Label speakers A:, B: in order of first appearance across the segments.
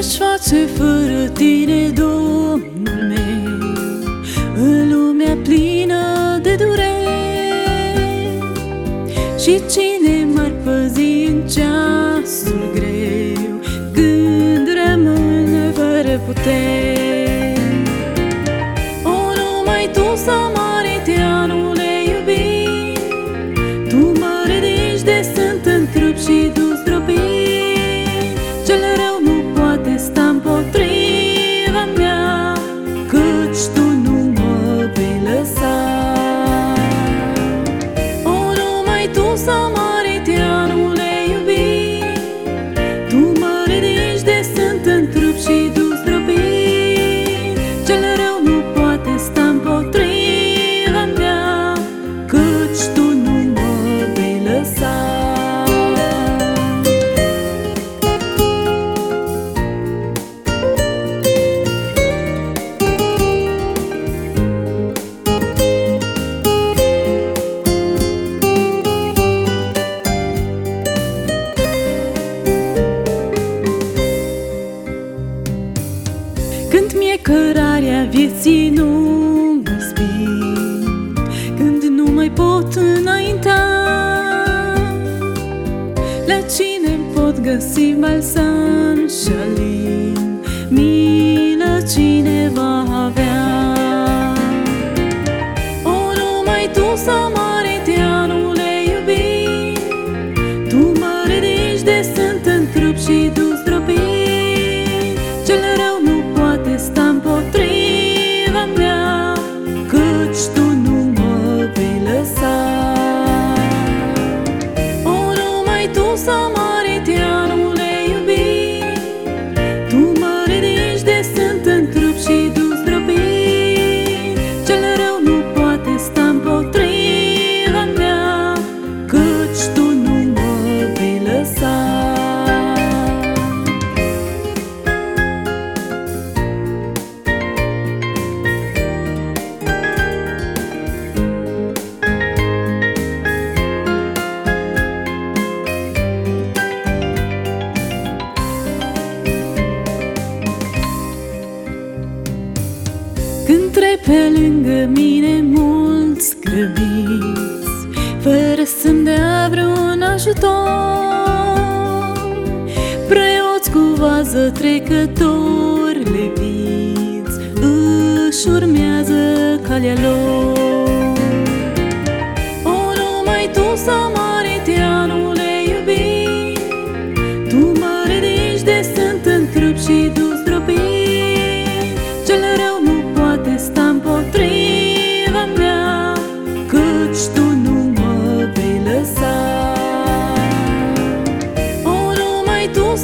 A: ce fără tine, Domnul meu, în lumea plină de dureri. Și cine m-ar păzi în ceasul greu Când rămân fără putere Când vieții nu mă spin Când nu mai pot înainta. La cine pot găsi balsam și șalin? Milă cine va avea? O, numai Tu să mă arăteanule iubit Tu mă ridici de sunt în trup și tu pe lângă mine mulți grăbiți Fără să-mi dea vreun ajutor. Preoți cu vază trecători leviți Își urmează calea lor. O, numai Tu să mă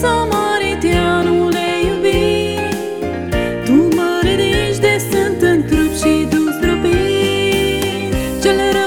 A: numai Tu să mă arăteanule iubit Tu mă ridici de sunt în trup și tu zdrobit Cel rău nu